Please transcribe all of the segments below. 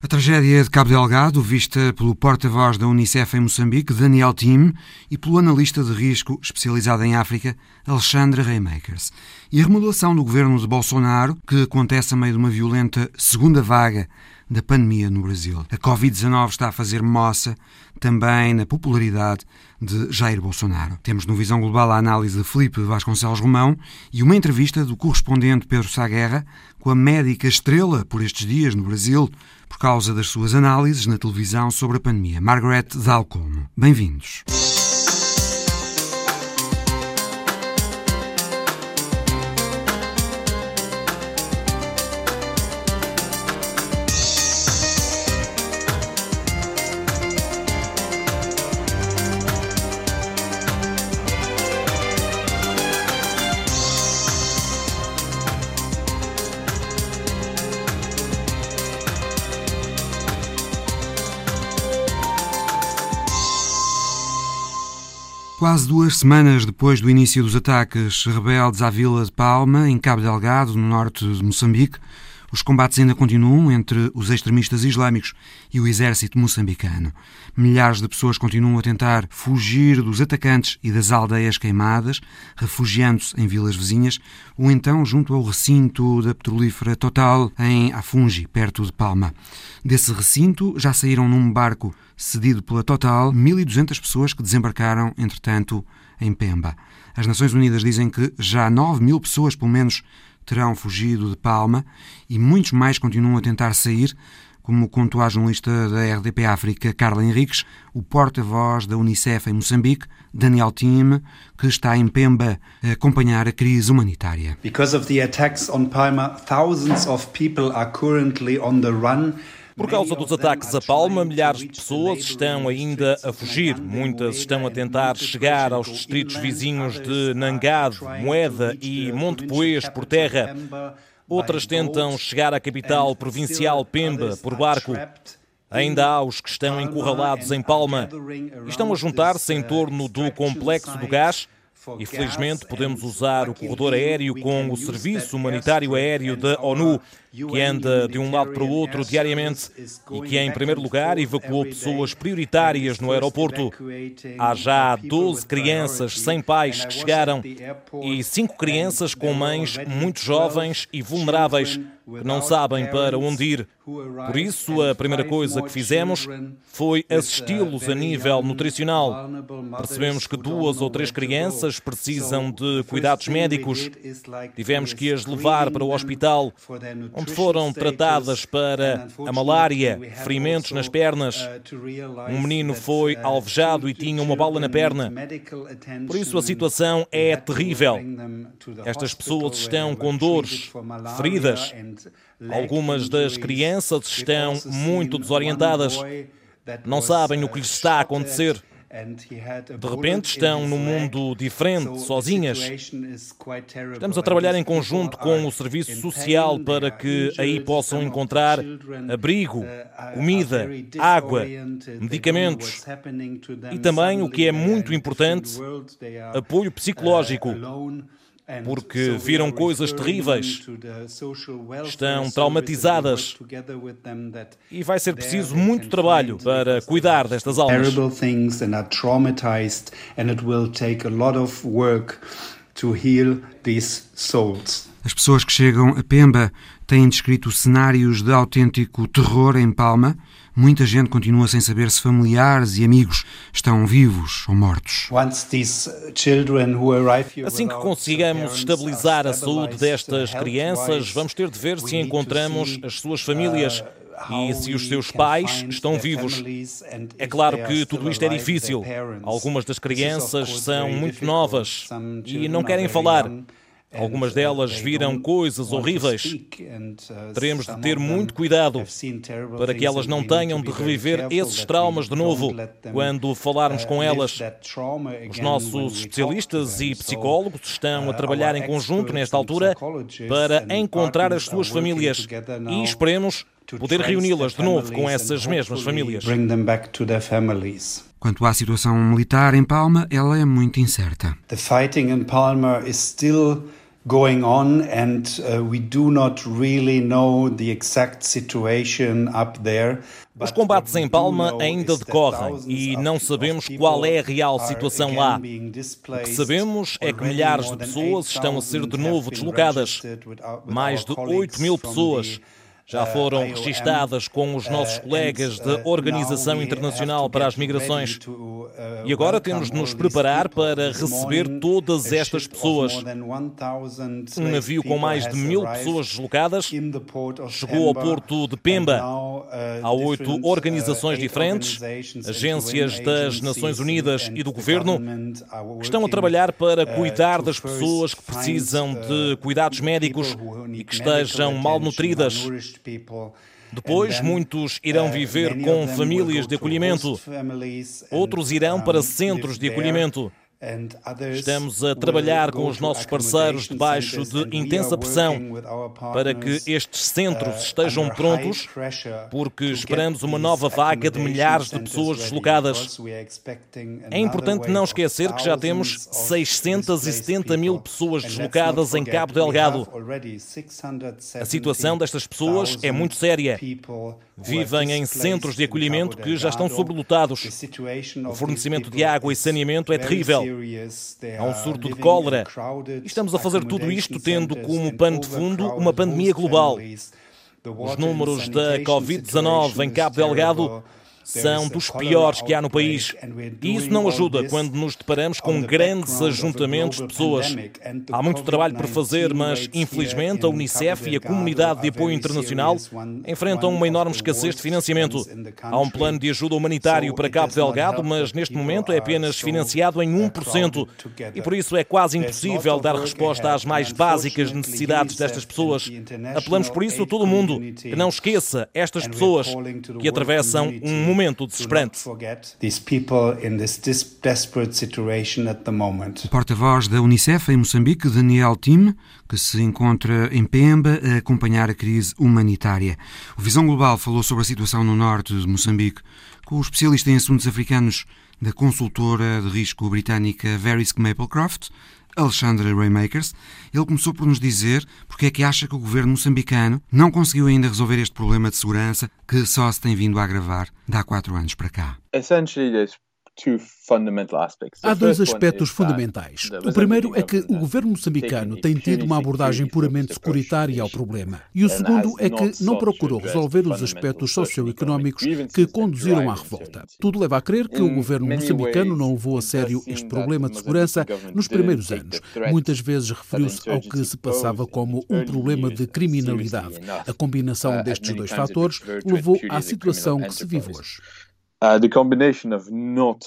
A tragédia de Cabo Delgado, vista pelo porta-voz da Unicef em Moçambique, Daniel Tim, e pelo analista de risco especializado em África, Alexandre Raymakers. E a remodelação do governo de Bolsonaro, que acontece a meio de uma violenta segunda vaga da pandemia no Brasil. A Covid-19 está a fazer moça também na popularidade de Jair Bolsonaro. Temos no Visão Global a análise de Felipe Vasconcelos Romão e uma entrevista do correspondente Pedro Saguerra a médica estrela por estes dias no Brasil por causa das suas análises na televisão sobre a pandemia, Margaret Dalcomo. Bem-vindos. Quase duas semanas depois do início dos ataques rebeldes à vila de Palma, em Cabo Delgado, no norte de Moçambique, os combates ainda continuam entre os extremistas islâmicos e o exército moçambicano. Milhares de pessoas continuam a tentar fugir dos atacantes e das aldeias queimadas, refugiando-se em vilas vizinhas, ou então junto ao recinto da petrolífera Total em Afungi, perto de Palma. Desse recinto já saíram num barco cedido pela Total 1.200 pessoas que desembarcaram, entretanto, em Pemba. As Nações Unidas dizem que já 9 mil pessoas, pelo menos, terão fugido de Palma e muitos mais continuam a tentar sair, como contou a jornalista da RDP África, Carla Henriques, o porta-voz da Unicef em Moçambique, Daniel Tim, que está em Pemba a acompanhar a crise humanitária. Because of the attacks on Palma, thousands of people are currently on the run. Por causa dos ataques a Palma, milhares de pessoas estão ainda a fugir. Muitas estão a tentar chegar aos distritos vizinhos de Nangado, Moeda e Montepoês por terra. Outras tentam chegar à capital provincial Pemba por barco. Ainda há os que estão encurralados em Palma e estão a juntar-se em torno do complexo do gás e felizmente podemos usar o corredor aéreo com o Serviço Humanitário Aéreo da ONU, que anda de um lado para o outro diariamente e que, em primeiro lugar, evacuou pessoas prioritárias no aeroporto. Há já 12 crianças sem pais que chegaram e 5 crianças com mães muito jovens e vulneráveis que não sabem para onde ir. Por isso, a primeira coisa que fizemos foi assisti-los a nível nutricional. Percebemos que duas ou três crianças precisam de cuidados médicos. Tivemos que as levar para o hospital, onde foram tratadas para a malária, ferimentos nas pernas. Um menino foi alvejado e tinha uma bala na perna. Por isso, a situação é terrível. Estas pessoas estão com dores, feridas. Algumas das crianças estão muito desorientadas, não sabem o que lhes está a acontecer. De repente estão num mundo diferente, sozinhas. Estamos a trabalhar em conjunto com o Serviço Social para que aí possam encontrar abrigo, comida, água, medicamentos e também, o que é muito importante, apoio psicológico porque viram coisas terríveis, estão traumatizadas e vai ser preciso muito trabalho para cuidar destas almas. As pessoas que chegam a Pemba têm descrito cenários de autêntico terror em Palma. Muita gente continua sem saber se familiares e amigos estão vivos ou mortos. Assim que consigamos estabilizar a saúde destas crianças, vamos ter de ver se encontramos as suas famílias e se os seus pais estão vivos. É claro que tudo isto é difícil. Algumas das crianças são muito novas e não querem falar. Algumas delas viram coisas horríveis. Teremos de ter muito cuidado para que elas não tenham de reviver esses traumas de novo quando falarmos com elas. Os nossos especialistas e psicólogos estão a trabalhar em conjunto nesta altura para encontrar as suas famílias e esperemos poder reuni-las de novo com essas mesmas famílias. Quanto à situação militar em Palma, ela é muito incerta. The fighting in Palma is still going on, and uh, we do not really know the exact situation up there. Os combates em Palma ainda decorrem e não sabemos qual é a real situação lá. O que sabemos é que milhares de pessoas estão a ser de novo deslocadas. Mais de 8 mil pessoas já foram registadas com os nossos colegas da Organização Internacional para as Migrações. E agora temos de nos preparar para receber todas estas pessoas. Um navio com mais de mil pessoas deslocadas chegou ao porto de Pemba. Há oito organizações diferentes, agências das Nações Unidas e do governo, que estão a trabalhar para cuidar das pessoas que precisam de cuidados médicos e que estejam malnutridas. Depois, muitos irão viver com famílias de acolhimento, outros irão para centros de acolhimento. Estamos a trabalhar com os nossos parceiros debaixo de intensa pressão para que estes centros estejam prontos, porque esperamos uma nova vaga de milhares de pessoas deslocadas. É importante não esquecer que já temos 670 mil pessoas deslocadas em Cabo Delgado. A situação destas pessoas é muito séria. Vivem em centros de acolhimento que já estão sobrelotados. O fornecimento de água e saneamento é terrível. Há um surto de cólera. E estamos a fazer tudo isto tendo como pano de fundo uma pandemia global. Os números da Covid-19 em Cabo Delgado são dos piores que há no país. E isso não ajuda quando nos deparamos com grandes ajuntamentos de pessoas. Há muito trabalho por fazer, mas infelizmente a Unicef e a comunidade de apoio internacional enfrentam uma enorme escassez de financiamento. Há um plano de ajuda humanitário para Cabo Delgado, mas neste momento é apenas financiado em 1%. E por isso é quase impossível dar resposta às mais básicas necessidades destas pessoas. Apelamos por isso a todo o mundo que não esqueça estas pessoas que atravessam um momento momento desesperante. O porta-voz da Unicef em Moçambique, Daniel Tim, que se encontra em Pemba a acompanhar a crise humanitária. O Visão Global falou sobre a situação no norte de Moçambique com o especialista em assuntos africanos da consultora de risco britânica Verisk Maplecroft, Alexandre Raymakers. Ele começou por nos dizer porque é que acha que o governo moçambicano não conseguiu ainda resolver este problema de segurança que só se tem vindo a agravar de há quatro anos para cá. Essentially, there's Há dois aspectos fundamentais. O primeiro é que o governo moçambicano tem tido uma abordagem puramente securitária ao problema. E o segundo é que não procurou resolver os aspectos socioeconómicos que conduziram à revolta. Tudo leva a crer que o governo moçambicano não levou a sério este problema de segurança nos primeiros anos. Muitas vezes referiu-se ao que se passava como um problema de criminalidade. A combinação destes dois fatores levou à situação que se vive hoje. Uh, the combination of not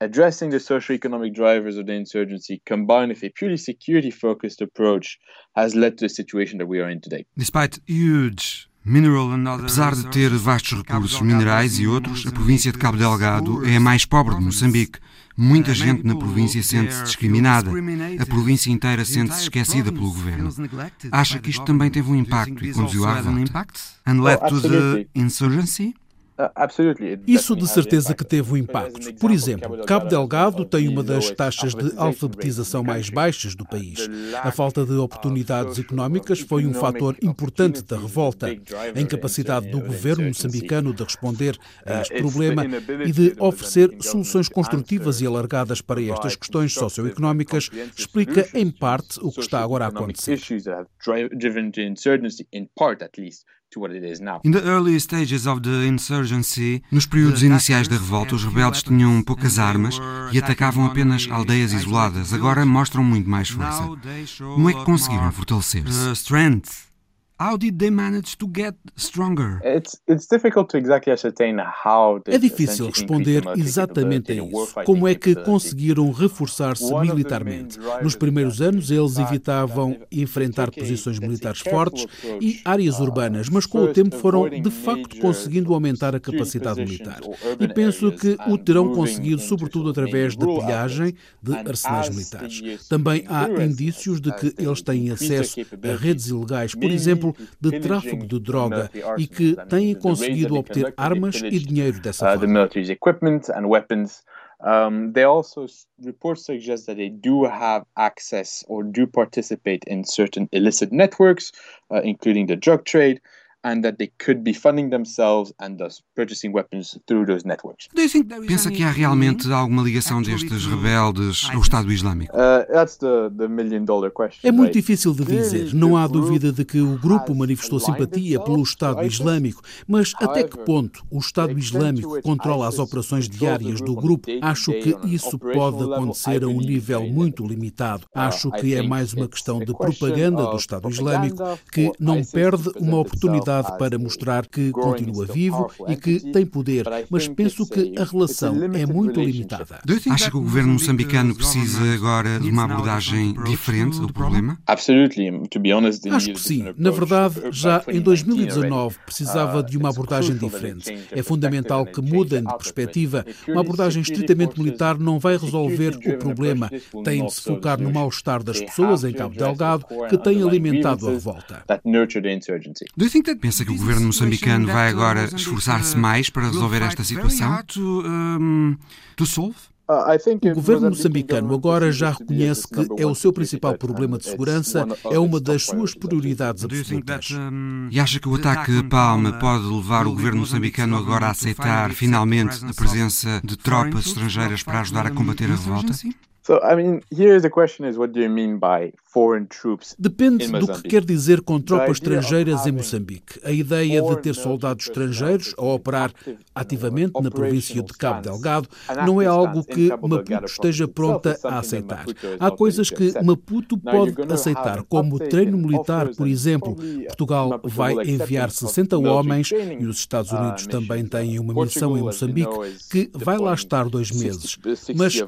addressing the socio-economic drivers of the insurgency combined with a purely security-focused approach has led to the situation that we are in today. Despite huge Apesar de ter vastos recursos minerais e outros, a província de Cabo Delgado é a mais pobre de Moçambique. Muita gente na província sente-se discriminada. A província inteira sente-se esquecida pelo governo. Acha que isto também teve um impacto e conduziu à revolta? And led to the insurgency? Uh, Isso de certeza que teve um impacto. Por exemplo, Cabo Delgado tem uma das taxas de alfabetização mais baixas do país. A falta de oportunidades económicas foi um fator importante da revolta. A incapacidade do governo moçambicano de responder a este problema e de oferecer soluções construtivas e alargadas para estas questões socioeconómicas explica, em parte, o que está agora a acontecer. In the early stages of the insurgency, nos períodos iniciais da revolta, os rebeldes tinham poucas armas e atacavam apenas aldeias isoladas. Agora mostram muito mais força. Como é que conseguiram fortalecer-se? É difícil responder exatamente a isso. Como é que conseguiram reforçar-se militarmente? Nos primeiros anos, eles evitavam enfrentar posições militares fortes e áreas urbanas, mas com o tempo foram de facto conseguindo aumentar a capacidade militar. E penso que o terão conseguido, sobretudo através da pilhagem de arsenais militares. Também há indícios de que eles têm acesso a redes ilegais, por exemplo exemplo, de tráfico de droga e que têm conseguido obter armas e dinheiro dessa uh, forma. Um, they also reports suggest that they do have access or do participate in certain illicit networks, uh, including the drug trade. And that they could be funding themselves and thus purchasing weapons through those networks. Pensa que há realmente alguma ligação destes rebeldes ao Estado Islâmico? Uh, that's the, the million dollar question. É muito difícil de dizer. Não há dúvida de que o grupo manifestou simpatia pelo Estado Islâmico, mas até que ponto o Estado Islâmico controla as operações diárias do grupo? Acho que isso pode acontecer a um nível muito limitado. Uh, Acho que é mais uma questão de propaganda do Estado Islâmico que não perde uma oportunidade para mostrar que continua vivo e que tem poder, mas penso que a relação é muito limitada. Acha que o governo moçambicano precisa agora de uma abordagem diferente do problema? Acho que sim. Na verdade, já em 2019 precisava de uma abordagem diferente. É fundamental que mudem de perspectiva. Uma abordagem estritamente militar não vai resolver o problema. Tem de se focar no mal-estar das pessoas em Cabo Delgado que têm alimentado a revolta. Do you think that Pensa que o governo moçambicano vai agora esforçar-se mais para resolver esta situação? O governo moçambicano agora já reconhece que é o seu principal problema de segurança, é uma das suas prioridades absolutas. E acha que o ataque a Palma pode levar o governo moçambicano agora a aceitar finalmente a presença de tropas estrangeiras para ajudar a combater a revolta? So, I mean, here the question is what do you mean by foreign troops Depende do que quer dizer com tropas estrangeiras em Moçambique. A ideia de ter soldados estrangeiros a operar ativamente na província de Cabo Delgado não é algo que Maputo esteja pronta a aceitar. Há coisas que Maputo pode aceitar, como treino militar, por exemplo. Portugal vai enviar 60 homens e os Estados uh, Unidos também têm uma missão em Moçambique que vai lá estar dois meses. Mas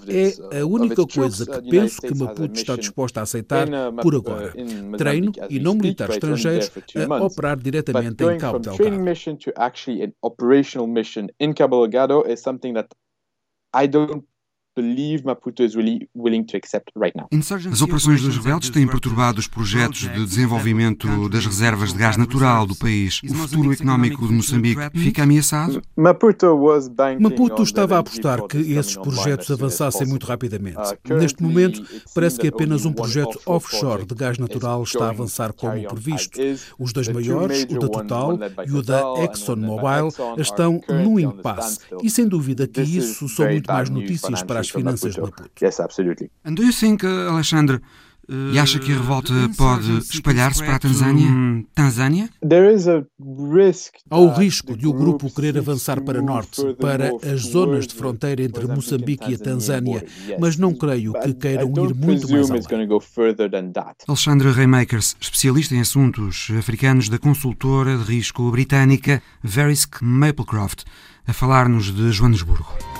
é a única coisa que penso que Maputo está disposta a aceitar por agora. Treino e não militares estrangeiros a operar diretamente em Cabo Delgado. I don't believe Maputo is really willing to accept right now. As operações dos rebeldes têm perturbado os projetos de desenvolvimento das reservas de gás natural do país. O futuro económico de Moçambique fica ameaçado? Maputo estava a apostar que esses projetos avançassem muito rapidamente. Uh, Neste momento, parece que apenas um projeto offshore de gás natural está a avançar como previsto. Os dois maiores, o da Total e o da ExxonMobil, estão num impasse. E sem dúvida que isso são muito mais notícias para as as finanças de Maputo. Yes, absolutely. And do you think, uh, Alexandre, e acha que a revolta pode espalhar-se para a Tanzânia? Tanzânia? Há o risco de o grupo querer avançar para norte, para as zonas de fronteira entre Moçambique e a Tanzânia, mas não creio que queiram ir muito mais além. Alexandre Raymakers, especialista em assuntos africanos da consultora de risco britânica Verisk Maplecroft, a falar-nos de Joanesburgo.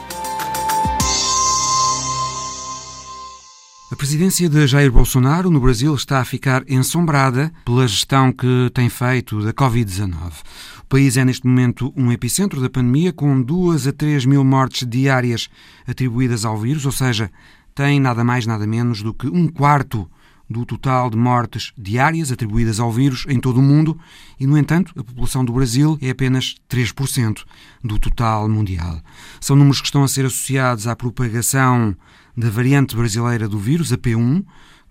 A presidência de Jair Bolsonaro no Brasil está a ficar ensombrada pela gestão que tem feito da Covid-19. O país é neste momento um epicentro da pandemia, com 2 a 3 mil mortes diárias atribuídas ao vírus, ou seja, tem nada mais, nada menos do que um quarto do total de mortes diárias atribuídas ao vírus em todo o mundo e, no entanto, a população do Brasil é apenas 3% do total mundial. São números que estão a ser associados à propagação da variante brasileira do vírus, a P1,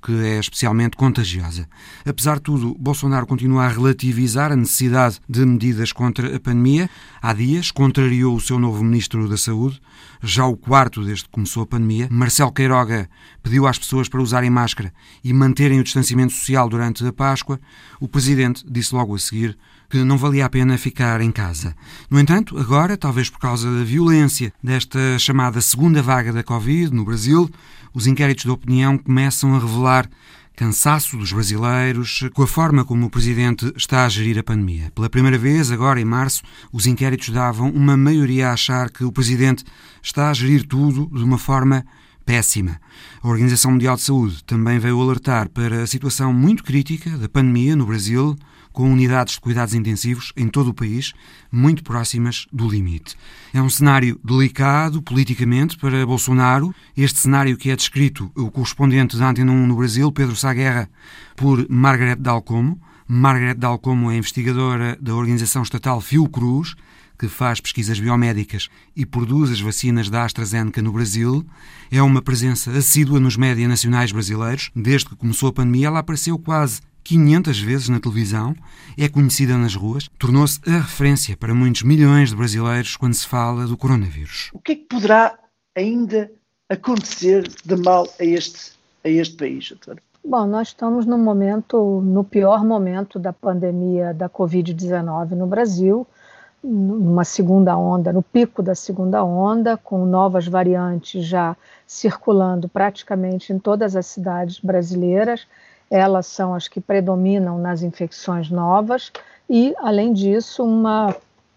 que é especialmente contagiosa. Apesar de tudo, Bolsonaro continua a relativizar a necessidade de medidas contra a pandemia. Há dias contrariou o seu novo ministro da Saúde, já o quarto desde que começou a pandemia. Marcelo Queiroga pediu às pessoas para usarem máscara e manterem o distanciamento social durante a Páscoa. O presidente disse logo a seguir que não valia a pena ficar em casa. No entanto, agora, talvez por causa da violência desta chamada segunda vaga da Covid no Brasil, os inquéritos de opinião começam a revelar cansaço dos brasileiros com a forma como o presidente está a gerir a pandemia. Pela primeira vez, agora em março, os inquéritos davam uma maioria a achar que o presidente está a gerir tudo de uma forma péssima. A Organização Mundial de Saúde também veio alertar para a situação muito crítica da pandemia no Brasil, com unidades de cuidados intensivos em todo o país, muito próximas do limite. É um cenário delicado politicamente para Bolsonaro. Este cenário que é descrito, o correspondente da Antena 1 no Brasil, Pedro Saguerra, por Margaret Dalcomo. Margaret Dalcomo é investigadora da organização estatal Fiocruz, que faz pesquisas biomédicas e produz as vacinas da AstraZeneca no Brasil, é uma presença assídua nos média nacionais brasileiros. Desde que começou a pandemia, ela apareceu quase 500 vezes na televisão, é conhecida nas ruas, tornou-se a referência para muitos milhões de brasileiros quando se fala do coronavírus. O que é que poderá ainda acontecer de mal a este, a este país, doutor? Bom, nós estamos no momento, no pior momento da pandemia da Covid-19 no Brasil, numa segunda onda, no pico da segunda onda, com novas variantes já circulando praticamente em todas as cidades brasileiras. Elas são as que predominam nas infecções novas e, além disso, uma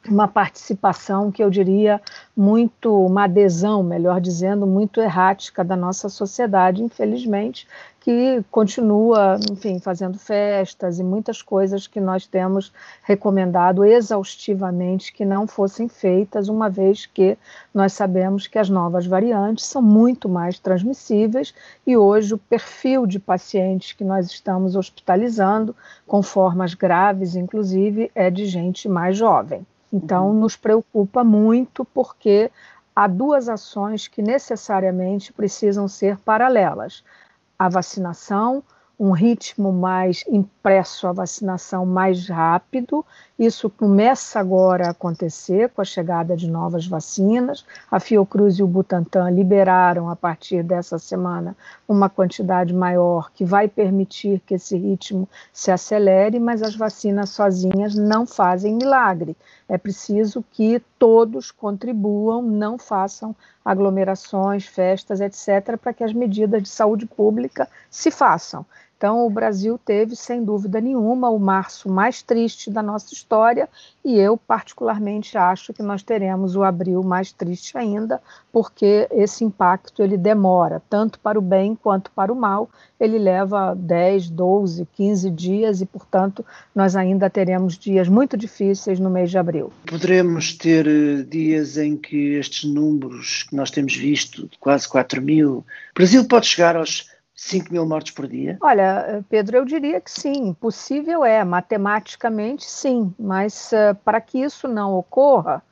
uma participação que eu diria muito, uma adesão, melhor dizendo, muito errática da nossa sociedade, infelizmente, que continua, enfim, fazendo festas e muitas coisas que nós temos recomendado exaustivamente que não fossem feitas, uma vez que nós sabemos que as novas variantes são muito mais transmissíveis e hoje o perfil de pacientes que nós estamos hospitalizando, com formas graves, inclusive, é de gente mais jovem. Então, uhum. nos preocupa muito porque há duas ações que necessariamente precisam ser paralelas a vacinação, um ritmo mais impresso à vacinação mais rápido. Isso começa agora a acontecer com a chegada de novas vacinas. A Fiocruz e o Butantan liberaram a partir dessa semana uma quantidade maior que vai permitir que esse ritmo se acelere, mas as vacinas sozinhas não fazem milagre. É preciso que todos contribuam, não façam aglomerações, festas, etc., para que as medidas de saúde pública se façam. Então, o Brasil teve, sem dúvida nenhuma, o março mais triste da nossa história, e eu, particularmente, acho que nós teremos o abril mais triste ainda, porque esse impacto ele demora, tanto para o bem quanto para o mal. Ele leva 10, 12, 15 dias, e, portanto, nós ainda teremos dias muito difíceis no mês de abril. Poderemos ter eh, dias em que estes números que nós temos visto, de quase 4 mil, o Brasil pode chegar aos 5 mil mortes por dia? Olha, Pedro, eu diria que sim. Possível é, matematicamente sim, mas uh, para que isso não ocorra,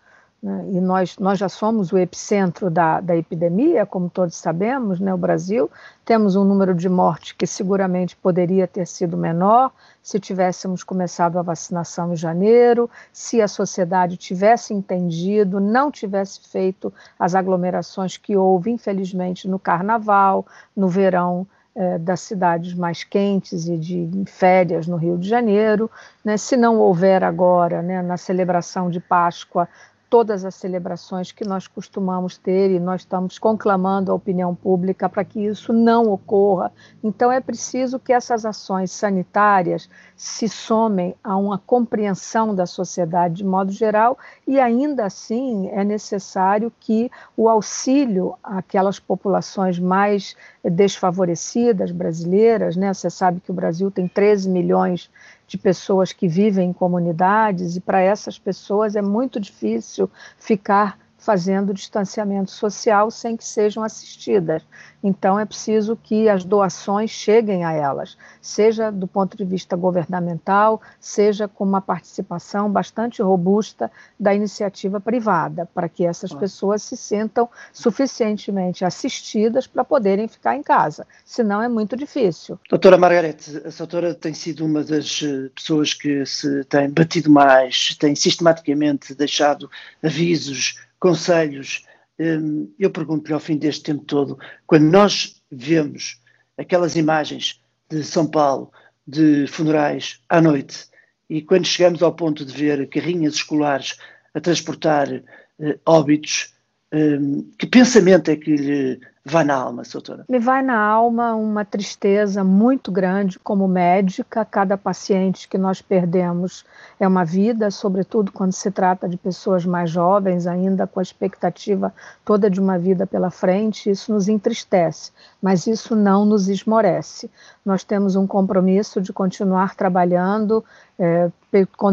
né, e nós, nós já somos o epicentro da, da epidemia, como todos sabemos, né, o Brasil, temos um número de mortes que seguramente poderia ter sido menor se tivéssemos começado a vacinação em janeiro, se a sociedade tivesse entendido, não tivesse feito as aglomerações que houve, infelizmente, no carnaval, no verão é, das cidades mais quentes e de férias no Rio de Janeiro. Né? Se não houver agora, né, na celebração de Páscoa, todas as celebrações que nós costumamos ter e nós estamos conclamando a opinião pública para que isso não ocorra. Então é preciso que essas ações sanitárias se somem a uma compreensão da sociedade de modo geral e ainda assim é necessário que o auxílio àquelas populações mais desfavorecidas brasileiras, né? Você sabe que o Brasil tem 13 milhões de pessoas que vivem em comunidades, e para essas pessoas é muito difícil ficar fazendo distanciamento social sem que sejam assistidas. Então, é preciso que as doações cheguem a elas, seja do ponto de vista governamental, seja com uma participação bastante robusta da iniciativa privada, para que essas pessoas se sintam suficientemente assistidas para poderem ficar em casa. Senão, é muito difícil. Doutora Margarete, a doutora tem sido uma das eh, pessoas que se tem batido mais, tem sistematicamente deixado avisos conselhos. Hum, eu pergunto-lhe ao fim deste tempo todo, quando nós vemos aquelas imagens de São Paulo, de funerais à noite, e quando chegamos ao ponto de ver carrinhas escolares a transportar uh, óbitos, um, que pensamento é que lhe vai na alma, doutora? Me vai na alma uma tristeza muito grande como médica. Cada paciente que nós perdemos é uma vida, sobretudo quando se trata de pessoas mais jovens, ainda com a expectativa toda de uma vida pela frente. Isso nos entristece, mas isso não nos esmorece. Nós temos um compromisso de continuar trabalhando, é,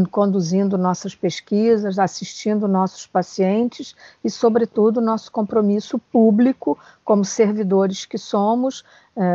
conduzindo nossas pesquisas, assistindo nossos pacientes e, sobretudo, nosso compromisso público como servidores que somos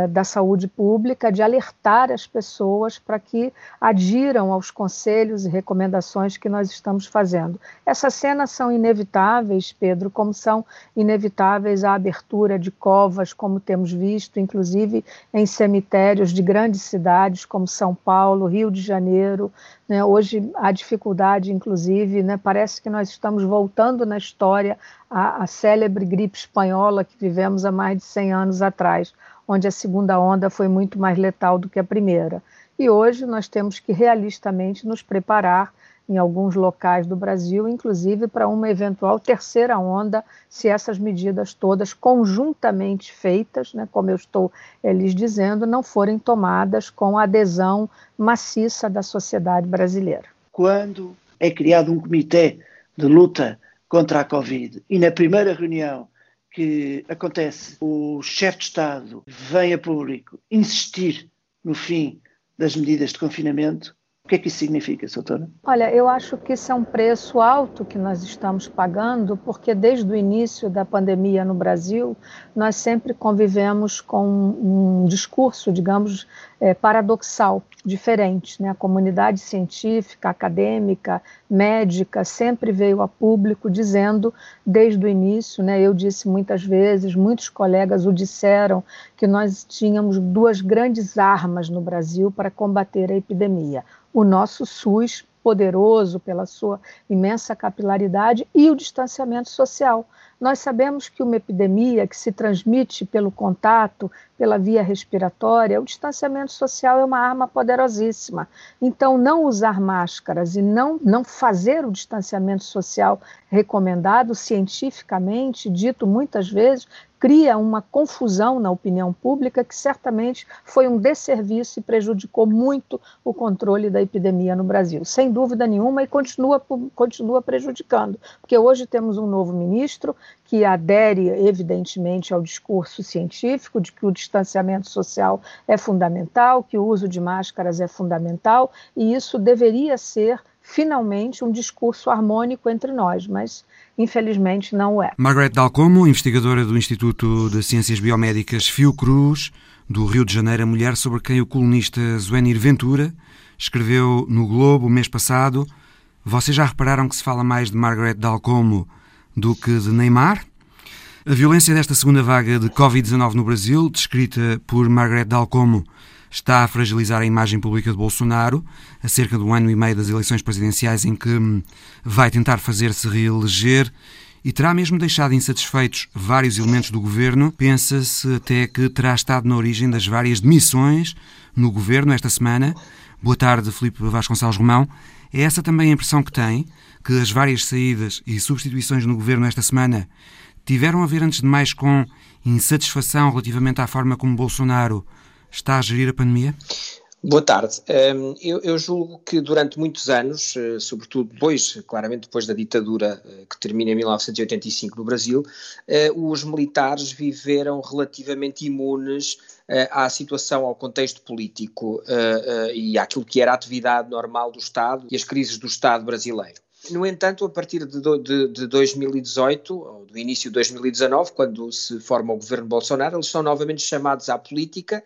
da saúde pública de alertar as pessoas para que adiram aos conselhos e recomendações que nós estamos fazendo. Essas cenas são inevitáveis, Pedro, como são inevitáveis a abertura de covas, como temos visto, inclusive em cemitérios de grandes cidades como São Paulo, Rio de Janeiro. Né? Hoje a dificuldade, inclusive, né? parece que nós estamos voltando na história à, à célebre gripe espanhola que vivemos há mais de 100 anos atrás onde a segunda onda foi muito mais letal do que a primeira. E hoje nós temos que realistamente nos preparar em alguns locais do Brasil, inclusive para uma eventual terceira onda, se essas medidas todas conjuntamente feitas, né, como eu estou é, lhes dizendo, não forem tomadas com a adesão maciça da sociedade brasileira. Quando é criado um comitê de luta contra a Covid e na primeira reunião que acontece, o chefe de Estado vem a público insistir no fim das medidas de confinamento, o que é que isso significa, doutora? Olha, eu acho que isso é um preço alto que nós estamos pagando, porque desde o início da pandemia no Brasil, nós sempre convivemos com um discurso, digamos, é, paradoxal, diferente. Né? A comunidade científica, acadêmica, médica sempre veio a público dizendo, desde o início, né, eu disse muitas vezes, muitos colegas o disseram, que nós tínhamos duas grandes armas no Brasil para combater a epidemia o nosso SUS poderoso pela sua imensa capilaridade e o distanciamento social. Nós sabemos que uma epidemia que se transmite pelo contato, pela via respiratória, o distanciamento social é uma arma poderosíssima. Então, não usar máscaras e não, não fazer o distanciamento social recomendado cientificamente, dito muitas vezes, cria uma confusão na opinião pública que certamente foi um desserviço e prejudicou muito o controle da epidemia no Brasil, sem dúvida nenhuma, e continua, continua prejudicando, porque hoje temos um novo ministro que adere, evidentemente, ao discurso científico de que o distanciamento social é fundamental, que o uso de máscaras é fundamental, e isso deveria ser finalmente um discurso harmônico entre nós, mas infelizmente não é. Margaret Dalcomo, investigadora do Instituto de Ciências Biomédicas Fiocruz, do Rio de Janeiro, a mulher sobre quem o colunista Zuenir Ventura escreveu no Globo mês passado. Vocês já repararam que se fala mais de Margaret Dalcomo do que de Neymar? A violência desta segunda vaga de Covid-19 no Brasil, descrita por Margaret Dalcomo, está a fragilizar a imagem pública de Bolsonaro, a cerca de um ano e meio das eleições presidenciais em que hum, vai tentar fazer-se reeleger e terá mesmo deixado insatisfeitos vários elementos do governo. Pensa-se até que terá estado na origem das várias demissões no governo esta semana. Boa tarde, Filipe Vasconcelos Romão. É essa também a impressão que tem, que as várias saídas e substituições no governo esta semana tiveram a ver, antes de mais, com insatisfação relativamente à forma como Bolsonaro está a gerir a pandemia? Boa tarde. Hum, eu, julgo que durante muitos anos, eh, sobretudo depois, claramente depois da ditadura eh, que termina em 1985 no Brasil, eh, os militares viveram relativamente imunes à situação, ao contexto político e àquilo que era a atividade normal do Estado e as crises do Estado brasileiro. No entanto, a partir de, de, de 2018, ou do início de 2019, quando se forma o governo Bolsonaro, eles são novamente chamados à política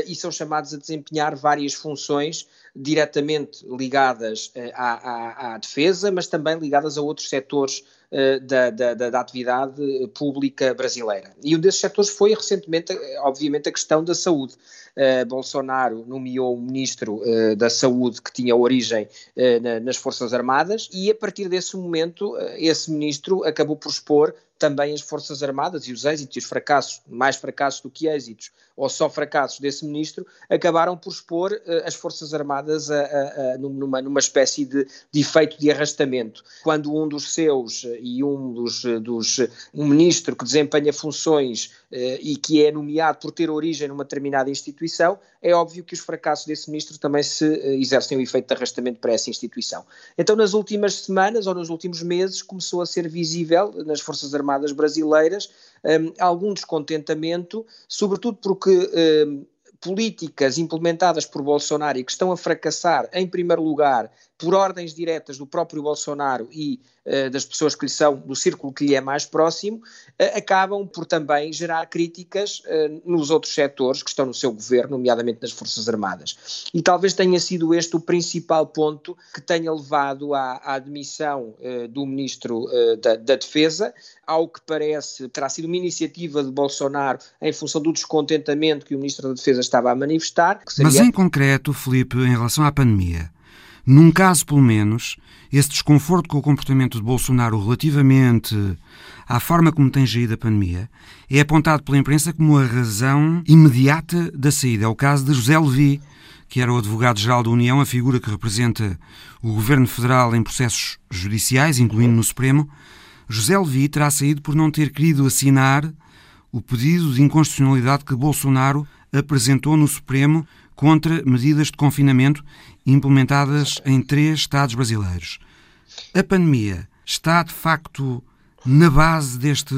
e são chamados a desempenhar várias funções diretamente ligadas eh, à, à, à, defesa, mas também ligadas a outros setores eh, da, da, da, atividade pública brasileira. E um desses setores foi recentemente, obviamente, a questão da saúde. Uh, Bolsonaro nomeou um ministro uh, da Saúde que tinha origem uh, na, nas Forças Armadas e a partir desse momento esse ministro acabou por expor também as Forças Armadas e os êxitos e os fracassos, mais fracassos do que êxitos, ou só fracassos desse ministro, acabaram por expor uh, as Forças Armadas a, a, a, numa, numa espécie de, de efeito de arrastamento. Quando um dos seus eh, e um dos, eh, dos um ministro que desempenha funções uh, e que é nomeado por ter origem numa determinada instituição, é óbvio que os fracassos desse ministro também se uh, exercem o efeito de arrastamento para essa instituição. Então, nas últimas semanas ou nos últimos meses, começou a ser visível nas Forças Armadas brasileiras um, algum descontentamento, sobretudo porque um, políticas implementadas por Bolsonaro e que estão a fracassar, em primeiro lugar, por ordens diretas do próprio Bolsonaro e uh, das pessoas que lhe são, do círculo que lhe é mais próximo, uh, acabam por também gerar críticas uh, nos outros setores que estão no seu governo, nomeadamente nas Forças Armadas. E talvez tenha sido este o principal ponto que tenha levado à, à admissão do Ministro da, da Defesa, ao que parece terá sido uma iniciativa de Bolsonaro em função do descontentamento que o Ministro da Defesa estava a manifestar. Seria... Mas em concreto, Felipe, em relação à pandemia, num caso, pelo menos, esse desconforto com o comportamento de Bolsonaro relativamente à forma como tem gerido a pandemia é apontado pela imprensa como a razão imediata da saída. É o caso de José Levi, que era o advogado-geral da União, a figura que representa o governo federal em processos judiciais, incluindo no Supremo. José Levi terá saído por não ter querido assinar o pedido de inconstitucionalidade que Bolsonaro apresentou no Supremo contra medidas de confinamento implementadas em três Estados brasileiros. A pandemia está, de facto, na base deste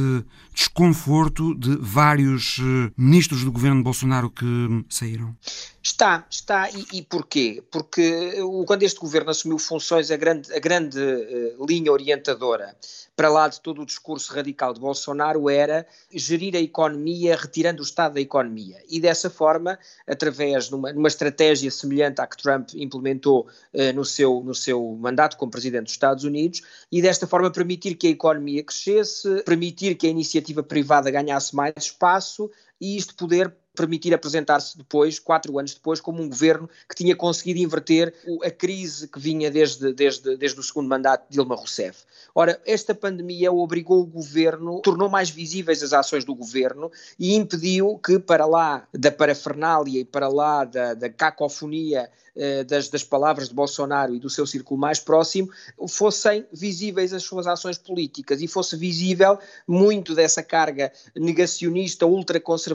desconforto de vários eh, ministros do governo Bolsonaro que saíram? Está, está. E, e porquê? Porque quando este governo assumiu funções, a grande, a grande uh, linha orientadora para lá de todo o discurso radical de Bolsonaro era gerir a economia retirando o Estado da economia. E dessa forma, através de uma, uma estratégia semelhante à que Trump implementou no, seu, no seu mandato como presidente dos Estados Unidos, e desta forma permitir que a economia crescesse, permitir que a iniciativa privada ganhasse mais espaço e isto poder permitir apresentar-se depois, quatro anos depois, como um governo que tinha conseguido inverter a crise que vinha desde, desde, desde o segundo mandato de Dilma Rousseff. Ora, esta pandemia obrigou o governo, tornou mais visíveis as ações do governo e impediu que, para lá da parafernália e para lá da, da cacofonia eh, das, das, palavras de Bolsonaro e do seu círculo mais próximo, fossem visíveis as suas ações políticas e fosse visível muito dessa carga negacionista, ultraconservadora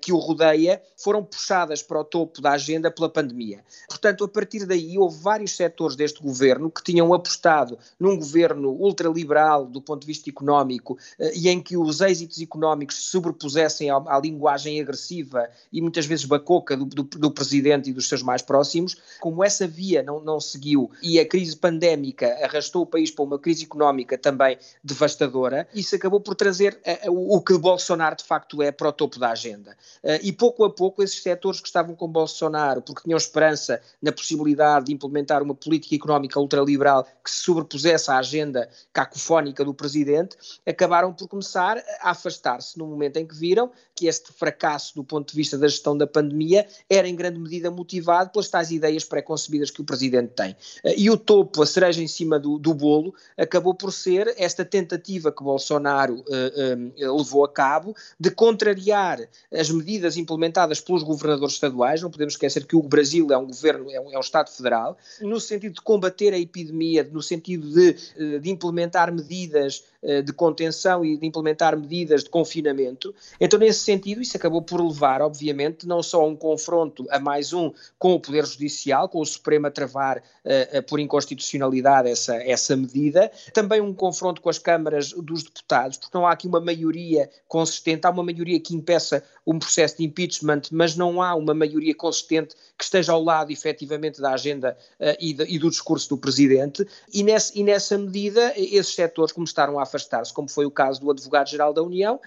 que o rodeia, foram puxadas para o topo da agenda pela pandemia. Portanto, a partir daí, houve vários setores deste governo que tinham apostado num governo ultraliberal do ponto de vista económico eh, e em que os êxitos económicos se sobrepusessem à, à linguagem agressiva e muitas vezes bacoca do, do, do presidente e dos seus mais próximos. Como essa via não, não seguiu e a crise pandémica arrastou o país para uma crise económica também devastadora, isso acabou por trazer uh, o, o que Bolsonaro de facto é para o topo da agenda. Uh, e pouco a pouco esses setores que estavam com Bolsonaro, porque tinham esperança na possibilidade de implementar uma política económica ultraliberal que se sobrepusesse à agenda cacofónica do presidente, acabaram por começar a afastar-se no momento em que viram que este fracasso do ponto de vista da gestão da pandemia era em grande medida motivado pelas tais ideias pré-concebidas que o Presidente tem. Eh, e o topo, a cereja em cima do, do bolo, acabou por ser esta tentativa que Bolsonaro uh, levou a cabo de contrariar as medidas implementadas pelos governadores estaduais. Não podemos esquecer que o Brasil é um governo, é um, é um Estado federal, no sentido de combater a epidemia, no sentido de, de implementar medidas de contenção e de implementar medidas de confinamento. Então, nesse sentido, isso acabou por levar, obviamente, não só a um confronto a mais um com o Poder Judicial, com o Supremo a travar uh, por inconstitucionalidade essa, essa medida, também um confronto com as câmaras dos deputados, porque não há aqui uma maioria consistente, há uma maioria que impeça um processo de impeachment, mas não há uma maioria consistente que esteja ao lado, efetivamente, da agenda uh, e, de, e, do discurso do Presidente, e, nesse, e nessa medida esses setores começaram a afastar-se, como foi o caso do Advogado-Geral da União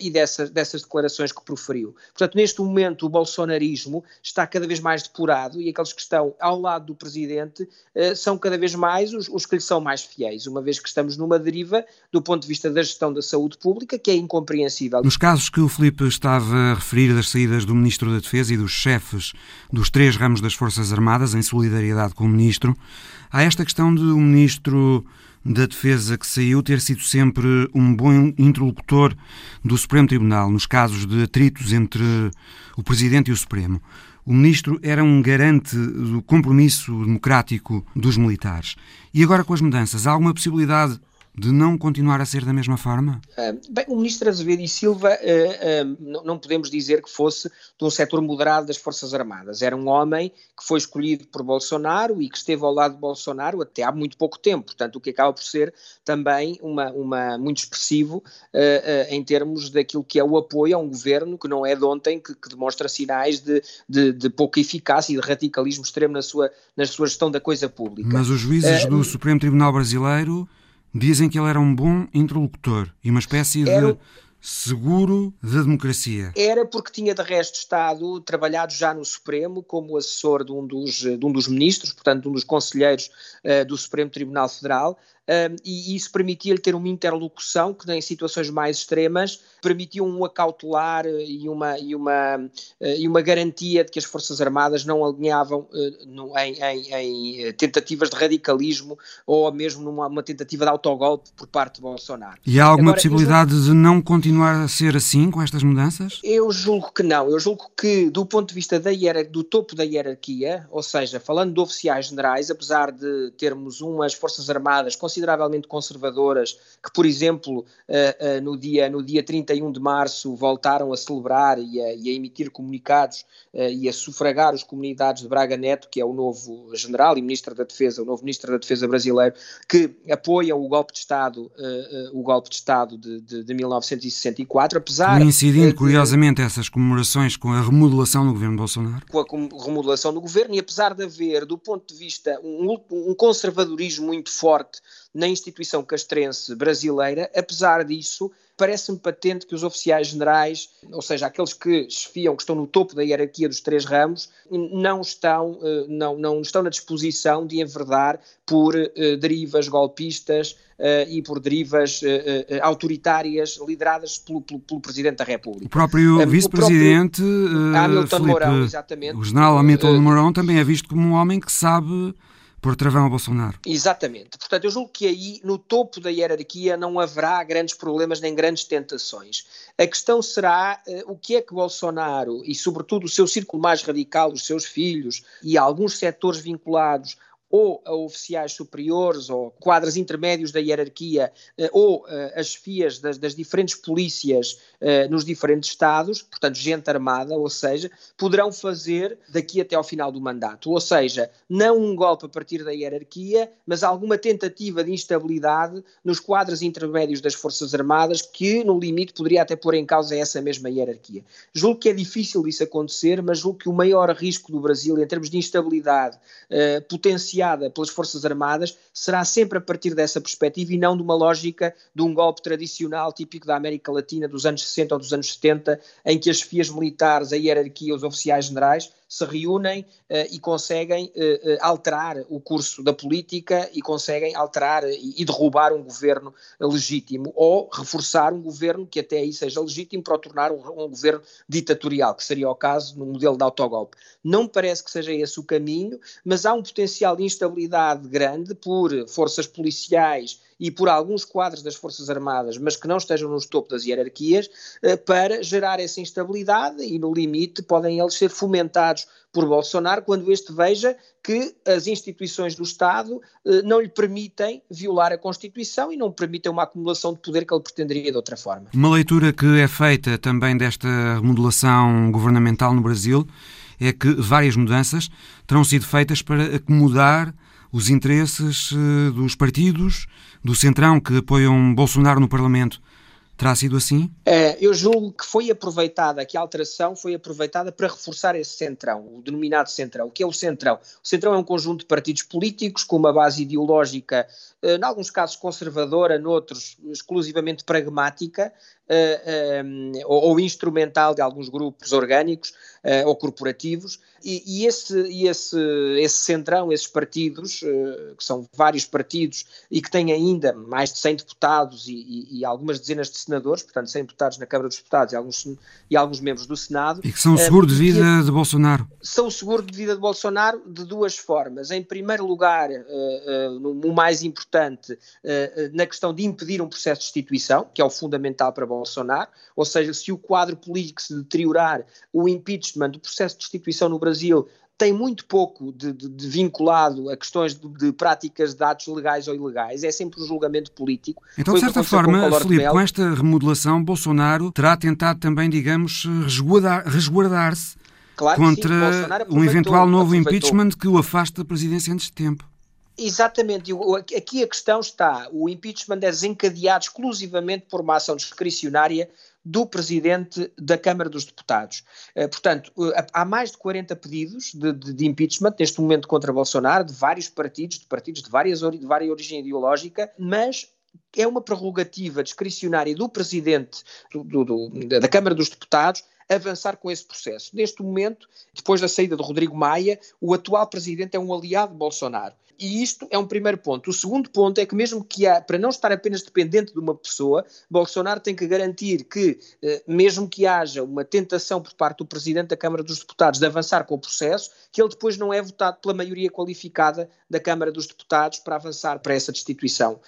e dessas, dessas declarações que proferiu. Portanto, neste momento o bolsonarismo está cada vez mais depurado e aqueles que estão ao lado do presidente uh, são cada vez mais os, os, que lhe são mais fiéis, uma vez que estamos numa deriva do ponto de vista da gestão da saúde pública que é incompreensível. Nos casos que o Filipe estava a referir das saídas do Ministro da Defesa e dos chefes dos três ramos das Forças Armadas em solidariedade com o Ministro, há esta questão de o um Ministro da Defesa que saiu ter sido sempre um bom interlocutor do Supremo Tribunal nos casos de atritos entre o Presidente e o Supremo o ministro era um garante do compromisso democrático dos militares. E agora, com as mudanças, há alguma possibilidade de não continuar a ser da mesma forma? Uh, bem, o ministro Azevedo e Silva uh, uh, não, podemos dizer que fosse de um setor moderado das Forças Armadas. Era um homem que foi escolhido por Bolsonaro e que esteve ao lado de Bolsonaro até há muito pouco tempo. Portanto, o que acaba por ser também uma, uma muito expressivo em termos daquilo que é o apoio a um governo que não é de ontem, que, que demonstra sinais de, de, de, pouca eficácia e de radicalismo extremo na sua, na sua gestão da coisa pública. Mas os juízes do Supremo Tribunal Brasileiro Dizem que ele era um bom interlocutor e uma espécie era... de seguro da democracia. Era porque tinha de resto estado trabalhado já no Supremo como assessor de um dos, de um dos ministros, portanto de um dos conselheiros uh, do Supremo Tribunal Federal, um, e isso permitia-lhe ter uma interlocução que, em situações mais extremas, permitia um acautelar eh, e uma, e uma, uh, e uma garantia de que as Forças Armadas não alinhavam uh, no, em, em, em, tentativas de radicalismo ou mesmo numa tentativa de autogolpe por parte de Bolsonaro. E há alguma Agora, possibilidade julgo, de não continuar a ser assim com estas mudanças? Eu julgo que não. Eu julgo que, do ponto de vista da do topo da hierarquia, ou seja, falando de oficiais generais, apesar de termos umas Forças Armadas consideradas consideravelmente conservadoras, que, por exemplo, uh, uh, no, dia, no dia 31 de março voltaram a celebrar e a, e a emitir comunicados uh, e a sufragar os comunidades de Braga Neto, que é o novo general e ministro da Defesa, o novo ministro da Defesa brasileiro, que apoiam o golpe de Estado, o golpe de Estado de, de, de 1964, apesar... Coincidindo, curiosamente, essas comemorações com a remodelação do governo Bolsonaro? Com a remodelação do governo e apesar de haver, do ponto de vista, um, um conservadorismo muito forte na instituição castrense brasileira, apesar disso, parece-me patente que os oficiais generais, ou seja, aqueles que chefiam, que estão no topo da hierarquia dos três ramos, não estão, eh, não, não estão na disposição de enverdar por uh, derivas golpistas uh, e por derivas autoritárias lideradas pelo, pelo, pelo, Presidente da República. O próprio vice-presidente Hamilton Mourão, exatamente. O general Hamilton Mourão também é visto como um homem que sabe por travão a Bolsonaro. Exatamente. Portanto, eu julgo que aí, no topo da hierarquia, não haverá grandes problemas nem grandes tentações. A questão será uh, o que é que Bolsonaro e, sobretudo, o seu círculo mais radical, os seus filhos e alguns setores vinculados ou a oficiais superiores ou quadros intermédios da hierarquia eh, ou eh, as chefias das, das diferentes polícias eh, nos diferentes estados, portanto gente armada, ou seja, poderão fazer daqui até ao final do mandato, ou seja, não um golpe a partir da hierarquia, mas alguma tentativa de instabilidade nos quadros intermédios das Forças Armadas que no limite poderia até pôr em causa essa mesma hierarquia. Julgo que é difícil isso acontecer, mas julgo que o maior risco do Brasil em termos de instabilidade uh, pelas Forças Armadas será sempre a partir dessa perspectiva e não de uma lógica de um golpe tradicional típico da América Latina dos anos 60 ou dos anos 70, em que as chefias militares, a hierarquia, os oficiais generais se reúnem uh, e conseguem uh, alterar o curso da política e conseguem alterar e, derrubar um governo legítimo ou reforçar um governo que até aí seja legítimo para o tornar um, um governo ditatorial, que seria o caso no modelo de autogolpe. Não parece que seja esse o caminho, mas há um potencial de instabilidade grande por forças policiais e por alguns quadros das Forças Armadas, mas que não estejam no topo das hierarquias, eh, para gerar essa instabilidade e, no limite, podem eles ser fomentados por Bolsonaro quando este veja que as instituições do Estado eh, não lhe permitem violar a Constituição e não permitem uma acumulação de poder que ele pretenderia de outra forma. Uma leitura que é feita também desta remodelação governamental no Brasil é que várias mudanças terão sido feitas para acomodar os interesses eh, dos partidos do Centrão que apoiam Bolsonaro no Parlamento. Terá sido assim? É, eu julgo que foi aproveitada, que a alteração foi aproveitada para reforçar esse centrão, o denominado centrão. O que é o centrão? O centrão é um conjunto de partidos políticos com uma base ideológica, em alguns casos conservadora, noutros exclusivamente pragmática, uh, um, ou, instrumental de alguns grupos orgânicos ou corporativos, e, esse, esse, esse centrão, esses partidos, que são vários partidos e que têm ainda mais de 100 deputados e, e, algumas dezenas de senadores, portanto 100 deputados na Câmara dos Deputados e alguns, e alguns membros do Senado. E que são o seguro de vida de Bolsonaro. São o seguro de vida de Bolsonaro de duas formas. Em primeiro lugar, o mais importante, na questão de impedir um processo de destituição, que é o fundamental para Bolsonaro, ou seja, se o quadro político se deteriorar, o impeachment, o processo de destituição no Brasil tem muito pouco de, de, de vinculado a questões de, de, práticas de atos legais ou ilegais, é sempre um julgamento político. Então, de certa forma, com Filipe, com esta remodelação, Bolsonaro terá tentado também, digamos, resguardar-se resguardar claro contra sim, um eventual novo impeachment que o afasta da presidência antes de tempo. Exatamente, aqui a questão está: o impeachment é desencadeado exclusivamente por uma ação discricionária do presidente da Câmara dos Deputados. Eh, portanto, eh, há mais de 40 pedidos de, de, de, impeachment neste momento contra Bolsonaro, de vários partidos, de partidos de várias, de várias origem ideológica, mas é uma prerrogativa discricionária do presidente do, do, da Câmara dos Deputados avançar com esse processo. Neste momento, depois da saída de Rodrigo Maia, o atual presidente é um aliado de Bolsonaro. E isto é um primeiro ponto. O segundo ponto é que, mesmo que há, para não estar apenas dependente de uma pessoa, Bolsonaro tem que garantir que, eh, mesmo que haja uma tentação por parte do Presidente da Câmara dos Deputados de avançar com o processo, que ele depois não é votado pela maioria qualificada da Câmara dos Deputados para avançar para essa destituição.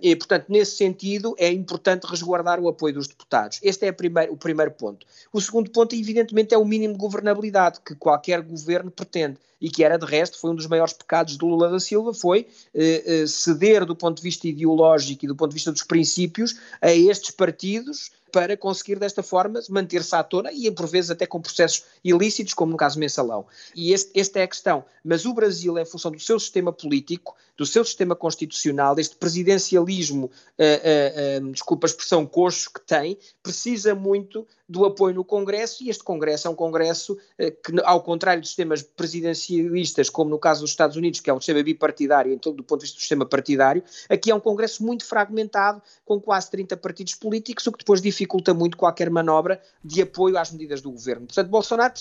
E, portanto, nesse sentido, é importante resguardar o apoio dos deputados. Este é o primeiro ponto. O segundo ponto, evidentemente, é o mínimo de governabilidade que qualquer governo pretende e que era de resto, foi um dos maiores pecados de Lula da Silva, foi eh, eh, ceder do ponto de vista ideológico e do ponto de vista dos princípios a estes partidos para conseguir desta forma manter-se à tona e por vezes até com processos ilícitos, como no caso mensalão. E este, esta é a questão. Mas o Brasil, em função do seu sistema político, do seu sistema constitucional, deste presidencialismo, uh, uh, uh, desculpa a expressão coxo que tem, precisa muito do apoio no Congresso e este Congresso é um Congresso que, ao contrário dos sistemas presidencialistas, como no caso dos Estados Unidos, que é um sistema bipartidário, então, do ponto de vista do sistema partidário, aqui é um Congresso muito fragmentado, com quase 30 partidos políticos, o que depois dificulta muito qualquer manobra de apoio às medidas do governo. Portanto, Bolsonaro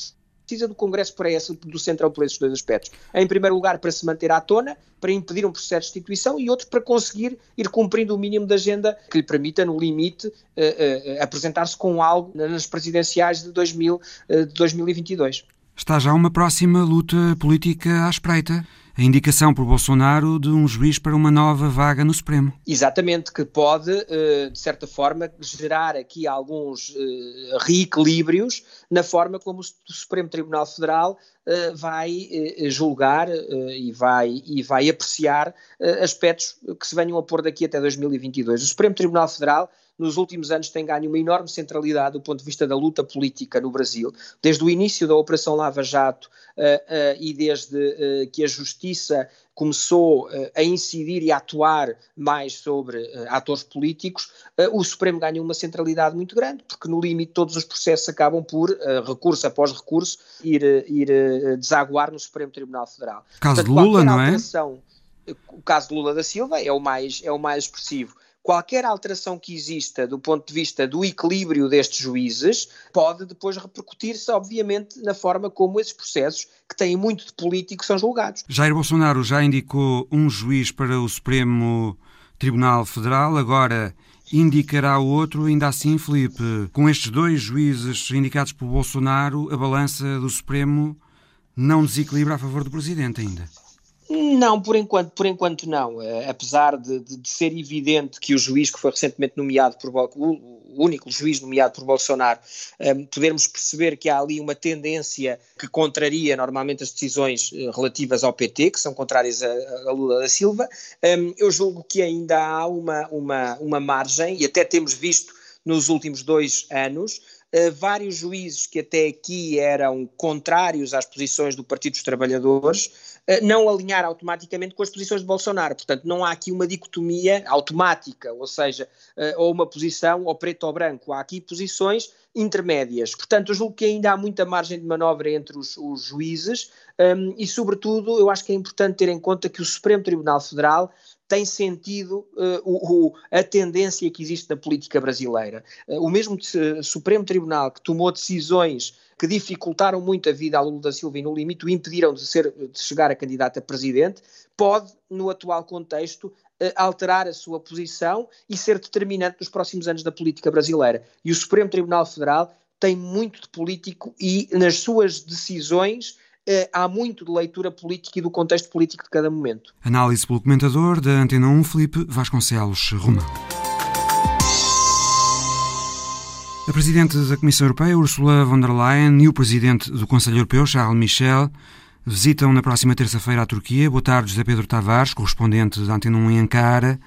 precisa do Congresso para esse, do Central por esses dois aspectos. Em primeiro lugar, para se manter à tona, para impedir um processo de destituição e outro para conseguir ir cumprindo o mínimo de agenda que lhe permita, no limite, uh, uh, apresentar-se com algo nas presidenciais de, 2000, uh, de 2022. Está já uma próxima luta política à espreita a indicação por Bolsonaro de um juiz para uma nova vaga no Supremo. Exatamente, que pode, eh, de certa forma, gerar aqui alguns eh, reequilíbrios na forma como o Supremo Tribunal Federal eh, vai julgar e vai, e vai apreciar aspectos que se venham a pôr daqui até 2022. O Supremo Tribunal Federal nos últimos anos tem ganho uma enorme centralidade do ponto de vista da luta política no Brasil, desde o início da Operação Lava Jato uh, uh, e desde uh, que a Justiça começou a incidir e a atuar mais sobre atores políticos, o Supremo ganha uma centralidade muito grande, porque no limite todos os processos acabam por, recurso após recurso, ir, ir desaguar no Supremo Tribunal Federal. Caso Portanto, de Lula, não é? O caso de Lula da Silva é o mais, é o mais expressivo qualquer alteração que exista do ponto de vista do equilíbrio destes juízes pode depois repercutir-se, obviamente, na forma como esses processos, que têm muito de político, são julgados. Jair Bolsonaro já indicou um juiz para o Supremo Tribunal Federal, agora indicará outro, ainda assim, Felipe, com estes dois juízes indicados por Bolsonaro, a balança do Supremo não desequilibra a favor do Presidente ainda. Não, por enquanto, por enquanto não. Uh, apesar de, de, de, ser evidente que o juiz que foi recentemente nomeado por o, único juiz nomeado por Bolsonaro, um, eh, podermos perceber que há ali uma tendência que contraria normalmente as decisões uh, relativas ao PT, que são contrárias a, a Lula da Silva. Um, eu julgo que ainda há uma, uma, uma margem, e até temos visto nos últimos dois anos, Uh, vários juízes que até aqui eram contrários às posições do Partido dos Trabalhadores eh, não alinhar automaticamente com as posições de Bolsonaro. Portanto, não há aqui uma dicotomia automática, ou seja, eh, ou uma posição ou preto ou branco. Há aqui posições intermédias. Portanto, eu julgo que ainda há muita margem de manobra entre os, os juízes um, ehm, e, sobretudo, eu acho que é importante ter em conta que o Supremo Tribunal Federal tem sentido uh, o, o, a tendência que existe na política brasileira. Uh, o mesmo Supremo Tribunal que tomou decisões que dificultaram muito a vida a Lula da Silva e no limite o impediram de, ser, de chegar a candidato a presidente, pode, no atual contexto, alterar a sua posição e ser determinante nos próximos anos da política brasileira. E o Supremo Tribunal Federal tem muito de político e nas suas decisões eh, há muito de leitura política e do contexto político de cada momento. Análise pelo comentador da Antena 1, Felipe Vasconcelos Romão. A Presidente da Comissão Europeia, Ursula von der Leyen, e o Presidente do Conselho Europeu, Charles Michel, visitam na próxima terça-feira a Turquia. Boa tarde, José Pedro Tavares, correspondente da Antena 1 em Ankara.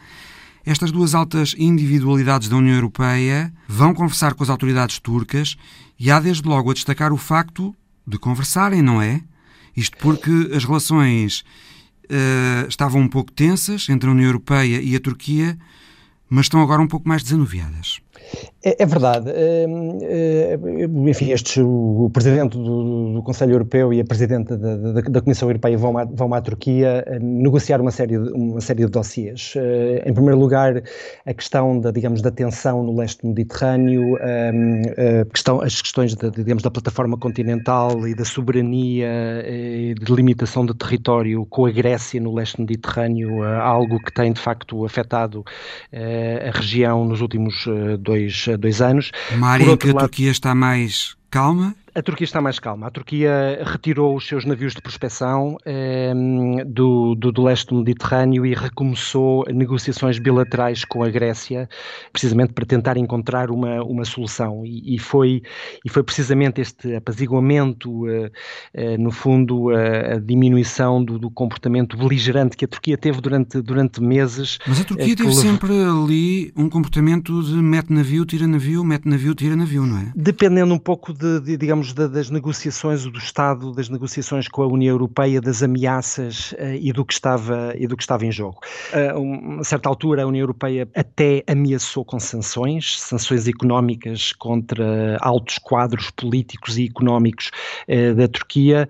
Estas duas altas individualidades da União Europeia vão conversar com as autoridades turcas e há desde logo a destacar o facto de conversarem, não é? Isto porque as relações uh, estavam um pouco tensas entre a União Europeia e a Turquia, mas estão agora um pouco mais desanuviadas. É, é verdade. Hum, eh, enfim, estes, o, Presidente do, do, Conselho Europeu e a Presidente da, da, da Comissão Europeia vão à, vão à Turquia eh, negociar uma série, de, uma série de dossiês. Eh, em primeiro lugar, a questão da, digamos, da tensão no leste Mediterrâneo, hum, questão, as questões da, digamos, da plataforma continental e da soberania e de limitação de território com a Grécia no leste Mediterrâneo, algo que tem de facto afetado a região nos últimos dois dois, anos. Uma área em que a lado, Turquia está mais calma a Turquia está mais calma. A Turquia retirou os seus navios de prospecção eh, do, do, do, leste do Mediterrâneo e recomeçou negociações bilaterais com a Grécia, precisamente para tentar encontrar uma, uma solução. E, e foi, e foi precisamente este apaziguamento, eh, eh, no fundo, a diminuição do, do, comportamento beligerante que a Turquia teve durante, durante meses. Mas a Turquia teve levou... sempre ali um comportamento de mete navio, tira navio, mete navio, tira navio, não é? Dependendo um pouco de, de digamos, digamos, da, das negociações do Estado, das negociações com a União Europeia, das ameaças uh, e, do que estava, e do que estava em jogo. Uh, a certa altura, a União Europeia até ameaçou com sanções, sanções económicas contra altos quadros políticos e económicos uh, da Turquia.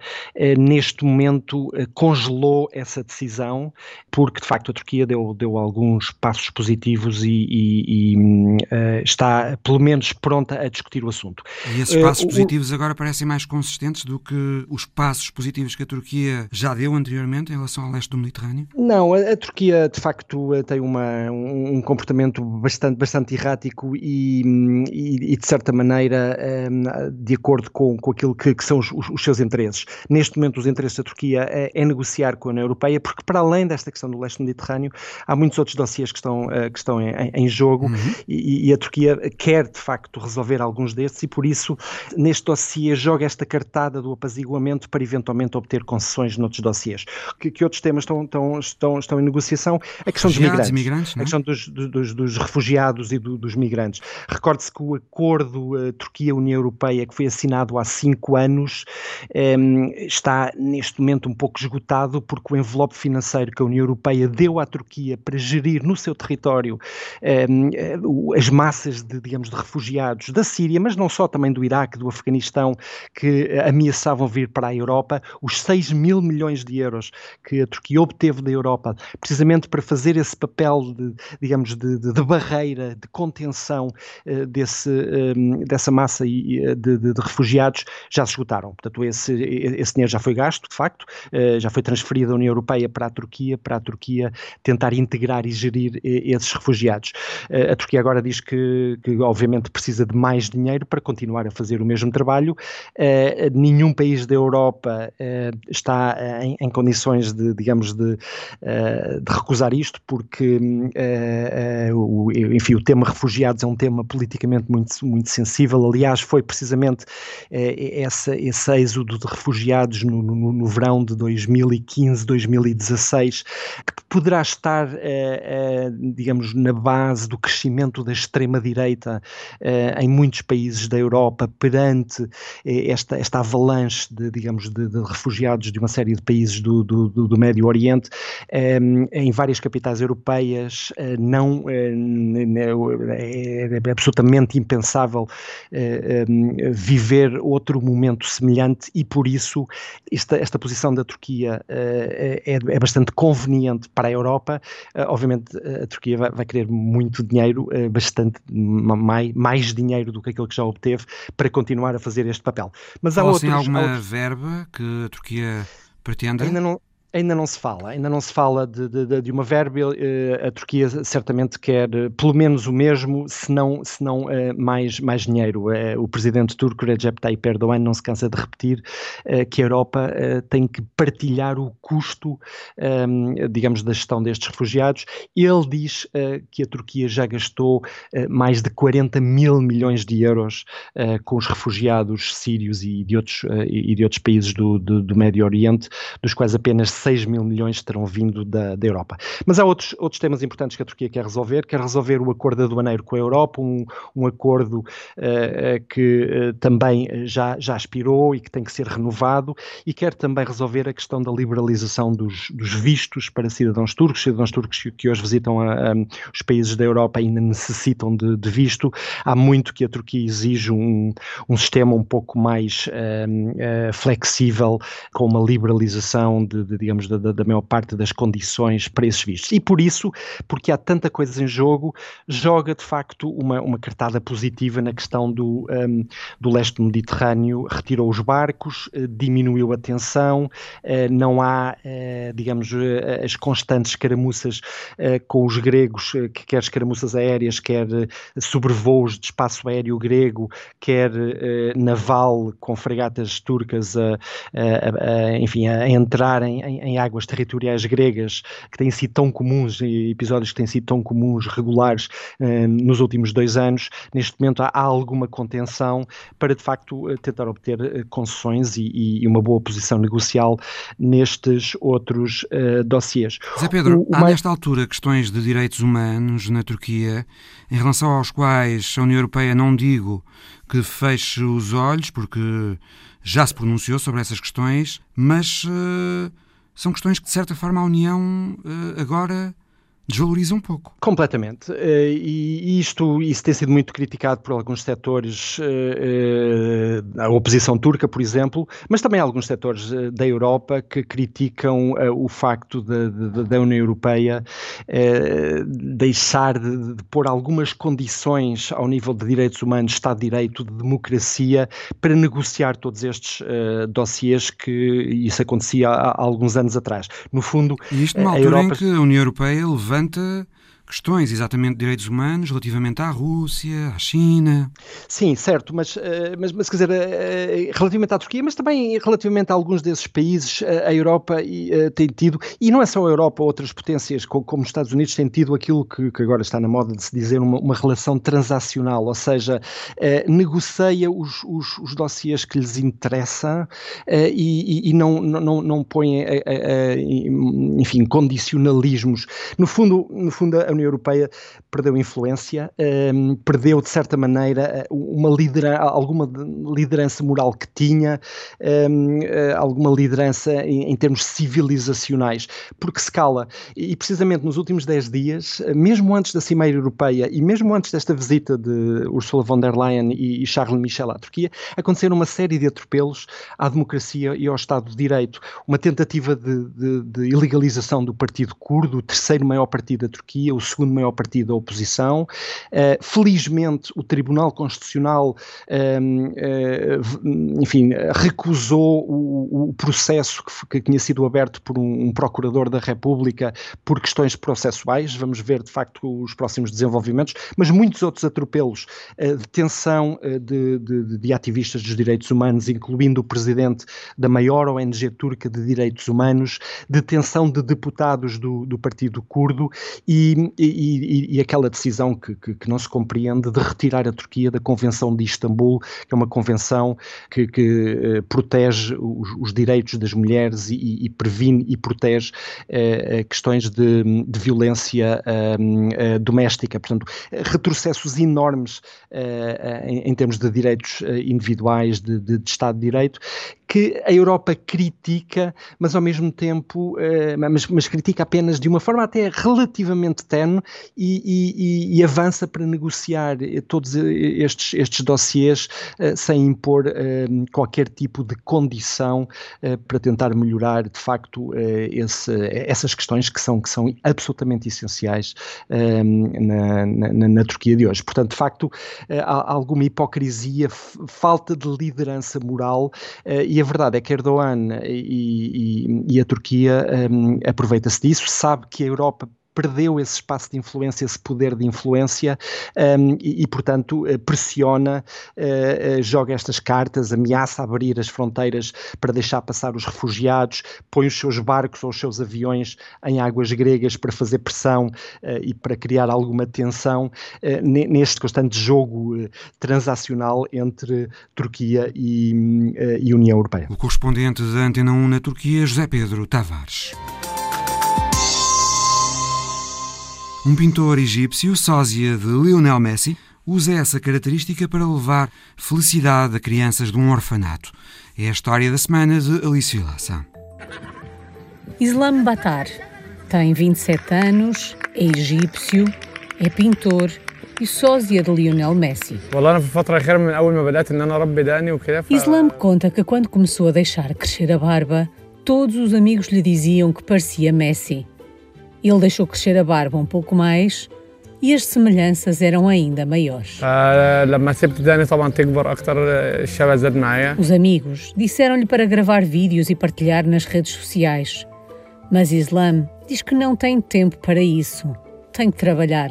neste momento, congelou essa decisão, porque de facto a Turquia deu, deu alguns passos positivos e, e, e hum, está, pelo menos, pronta a discutir o assunto. E esses passos positivos agora agora parecem mais consistentes do que os passos positivos que a Turquia já deu anteriormente em relação ao leste do Mediterrâneo? Não, a, a Turquia de facto tem uma, um, um, comportamento bastante, bastante errático e, e, e de certa maneira um, de acordo com, com aquilo que, que são os, os, seus interesses. Neste momento os interesses da Turquia é, é, negociar com a União Europeia porque para além desta questão do leste do Mediterrâneo há muitos outros dossiês que estão, uh, que estão em, em jogo uhum. e, e a Turquia quer de facto resolver alguns destes e por isso neste dossiê dossiê joga esta cartada do apaziguamento para eventualmente obter concessões noutros dossiês. Que, que outros temas estão, estão, estão, estão em negociação? A questão dos migrantes. migrantes a questão dos, dos, dos refugiados e do, dos migrantes. Recorde-se que o acordo uh, Turquia-União Europeia, que foi assinado há cinco anos, ehm, está neste momento um pouco esgotado porque o envelope financeiro que a União Europeia deu à Turquia para gerir no seu território ehm, as massas de, digamos, de refugiados da Síria, mas não só, também do Iraque, do Afeganistão, que ameaçavam vir para a Europa, os 6 mil milhões de euros que a Turquia obteve da Europa, precisamente para fazer esse papel de, digamos, de, de, de barreira, de contenção uh, desse, um, eh, dessa massa de, de, refugiados, já se esgotaram. Portanto, esse, esse dinheiro já foi gasto, de facto, uh, já foi transferido da União Europeia para a Turquia, para a Turquia tentar integrar e gerir esses refugiados. Uh, a Turquia agora diz que, que, obviamente, precisa de mais dinheiro para continuar a fazer o mesmo trabalho, Uh, nenhum país da Europa uh, está uh, em, em, condições de, digamos, de, de recusar isto, porque, o, enfim, o tema refugiados é um tema politicamente muito, muito sensível. Aliás, foi precisamente essa, esse êxodo de refugiados no, no, no verão de 2015, 2016, que poderá estar, digamos, na base do crescimento da extrema-direita em muitos países da Europa perante é esta, esta avalanche de, digamos, de, de refugiados de uma série de países do, do, do Médio Oriente ehm, em várias capitais europeias eh, não eh, é, é absolutamente impensável eh, ehm, viver outro momento semelhante e por isso esta, esta posição da Turquia é, é bastante conveniente para a Europa. Obviamente a Turquia vai, vai querer muito dinheiro, bastante mais, mais dinheiro do que aquilo que já obteve para continuar a fazer este papel. Mas há outros, alguma outros... verba que a Turquia pretende? Ainda não, Ainda não se fala, ainda não se fala de, de, de uma verba. Eh, a Turquia certamente quer eh, pelo menos o mesmo, se não, se não eh, mais, mais dinheiro. O presidente turco Recep Tayyip Erdogan não se cansa de repetir que a Europa tem que partilhar o custo, ehm, digamos, da gestão destes refugiados. Ele diz que a Turquia já gastou mais de 40 mil milhões de euros com os refugiados sírios e de outros, e de outros países do, do, do Médio Oriente, dos quais apenas 6 mil milhões terão vindo da, da Europa. Mas há outros, outros temas importantes que a Turquia quer resolver, quer resolver o acordo aduaneiro com a Europa, um, um acordo uh, que uh, também já, já expirou e que tem que ser renovado, e quer também resolver a questão da liberalização dos, dos vistos para cidadãos turcos, cidadãos turcos que, que hoje visitam a, a, os países da Europa ainda necessitam de, de, visto. Há muito que a Turquia exige um, um sistema um pouco mais uh, flexível, com uma liberalização de, de digamos, da, da, maior parte das condições para esses vistos. E por isso, porque há tanta coisa em jogo, joga de facto uma, uma cartada positiva na questão do, um, do leste Mediterrâneo, retirou os barcos, eh, diminuiu a tensão, uh, não há, uh, digamos, as constantes escaramuças com os gregos, que quer escaramuças aéreas, quer sobrevoos de espaço aéreo grego, quer naval com fregatas turcas a, a, a enfim, a entrarem em, em, águas territoriais gregas que têm sido tão comuns, episódios que têm sido tão comuns, regulares, eh, nos últimos dois anos, neste momento há, alguma contenção para de facto eh, tentar obter eh, concessões e, e, uma boa posição negocial nestes outros uh, dossiês. Zé Pedro, o, o há mais... nesta altura questões de direitos humanos na Turquia em relação aos quais a União Europeia não digo que feche os olhos, porque já se pronunciou sobre essas questões, mas uh, são questões que, de certa forma, a União eh, agora desvaloriza um pouco. Completamente. Eh, e isto isso tem sido muito criticado por alguns setores, eh, eh, a oposição turca, por exemplo, mas também alguns setores da Europa que criticam o facto da União Europeia deixar de, de pôr algumas condições ao nível de direitos humanos, Estado de Direito, de democracia, para negociar todos estes dossiês que isso acontecia há, alguns anos atrás. No fundo, e isto numa altura Europa... em que a União Europeia levanta questões exatamente de direitos humanos relativamente à Rússia, à China. Sim, certo, mas, eh, mas, mas quer dizer, eh, relativamente à Turquia, mas também relativamente a alguns desses países, eh, a Europa tem tido, e não é só a Europa, outras potências como os Estados Unidos têm tido aquilo que, que agora está na moda de se dizer uma, uma relação transacional, ou seja, negocia os, os, os dossiês que lhes interessam e, e, não, não, não põe, enfim, condicionalismos. No fundo, no fundo a União Europeia perdeu influência, um, ehm, perdeu de certa maneira eh, uma liderança, alguma liderança moral que tinha, um, ehm, eh, alguma liderança em, em, termos civilizacionais, porque se cala. E precisamente nos últimos 10 dias, mesmo antes da Cimeira Europeia e mesmo antes desta visita de Ursula von der Leyen e, e Charles Michel à Turquia, aconteceram uma série de atropelos à democracia e ao Estado de Direito. Uma tentativa de, de, de ilegalização do Partido Curdo, o terceiro maior partido da Turquia, o segundo maior partido da oposição. Uh, felizmente, o Tribunal Constitucional, uh, uh, enfim, recusou o, o processo que, que, tinha sido aberto por um, um, procurador da República por questões processuais. Vamos ver, de facto, os próximos desenvolvimentos, mas muitos outros atropelos, detenção de, de, de ativistas dos direitos humanos, incluindo o presidente da maior ONG turca de direitos humanos, detenção de deputados do, do Partido Curdo e, e, e, aquela decisão que, que, que, não se compreende de retirar a Turquia da Convenção de Istambul, que é uma convenção que, que uh, protege os, os, direitos das mulheres e, e previne e protege uh, questões de, de violência uh, doméstica. Portanto, retrocessos enormes em, em, termos de direitos individuais, de, de, de Estado de Direito, que a Europa critica, mas ao mesmo tempo, mas, mas critica apenas de uma forma até relativamente técnica E, e, e, avança para negociar todos estes, estes dossiês uh, sem impor uh, qualquer tipo de condição uh, para tentar melhorar de facto esse, essas questões que são, que são absolutamente essenciais na, na, na, Turquia de hoje. Portanto, de facto, há alguma hipocrisia, falta de liderança moral e a verdade é que Erdogan e, e, e a Turquia um, aproveita-se disso, sabe que a Europa perdeu esse espaço de influência, esse poder de influência um, e, e, portanto, eh, pressiona, uh, uh, joga estas cartas, ameaça abrir as fronteiras para deixar passar os refugiados, põe os seus barcos ou os seus aviões em águas gregas para fazer pressão uh, e para criar alguma tensão neste constante jogo transacional entre Turquia e, e União Europeia. O correspondente da Antena 1 na Turquia, José Pedro Tavares. Um pintor egípcio, sósia de Lionel Messi, usa essa característica para levar felicidade a crianças de um orfanato. É a história da semana de Alice Vilaça. Islam Batar tem 27 anos, é egípcio, é pintor e sósia de Lionel Messi. Islam conta que quando começou a deixar crescer a barba, todos os amigos lhe diziam que parecia Messi. Ele deixou crescer a barba um pouco mais e as semelhanças eram ainda maiores. Os amigos disseram-lhe para gravar vídeos e partilhar nas redes sociais. Mas Islam diz que não tem tempo para isso. Tem que trabalhar.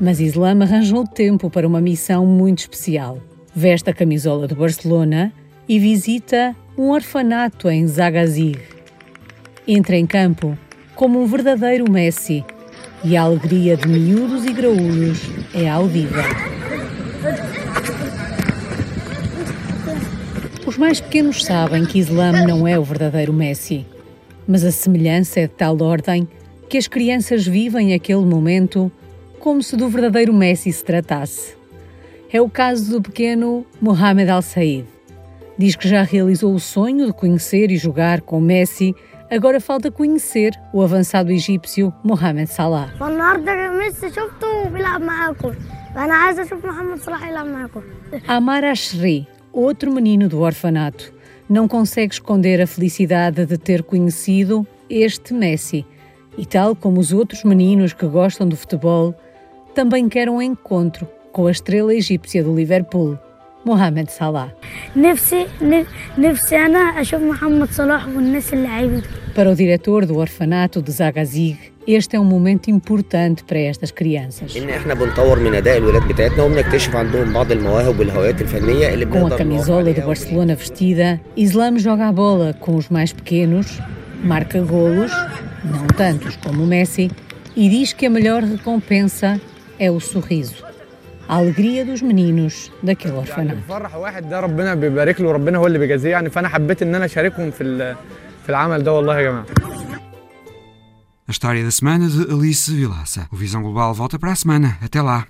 Mas Islam arranjou tempo para uma missão muito especial. Veste a camisola do Barcelona e visita um orfanato em Zagazig. Entra em campo como um verdadeiro Messi e a alegria de miúdos e graúdos é audível. Os mais pequenos sabem que Islam não é o verdadeiro Messi, mas a semelhança é de tal ordem que as crianças vivem aquele momento como se do verdadeiro Messi se tratasse. É o caso do pequeno Mohamed Al-Said. Diz que já realizou o sonho de conhecer e jogar com Messi. Agora falta conhecer o avançado egípcio Mohamed Salah. Amar Ashri, outro menino do orfanato, não consegue esconder a felicidade de ter conhecido este Messi. E tal como os outros meninos que gostam do futebol, também quer um encontro com a estrela egípcia do Liverpool, Mohamed Salah. Para o diretor do orfanato de Zagazig, este é um momento importante para estas crianças. Com a camisola do Barcelona vestida, Islam joga a bola com os mais pequenos, marca golos, não tantos como Messi, e diz que a melhor recompensa é o sorriso a alegria dos meninos daquele orfanato. A história da semana de Alice Vilaça. O Visão Global volta para a semana. Até lá.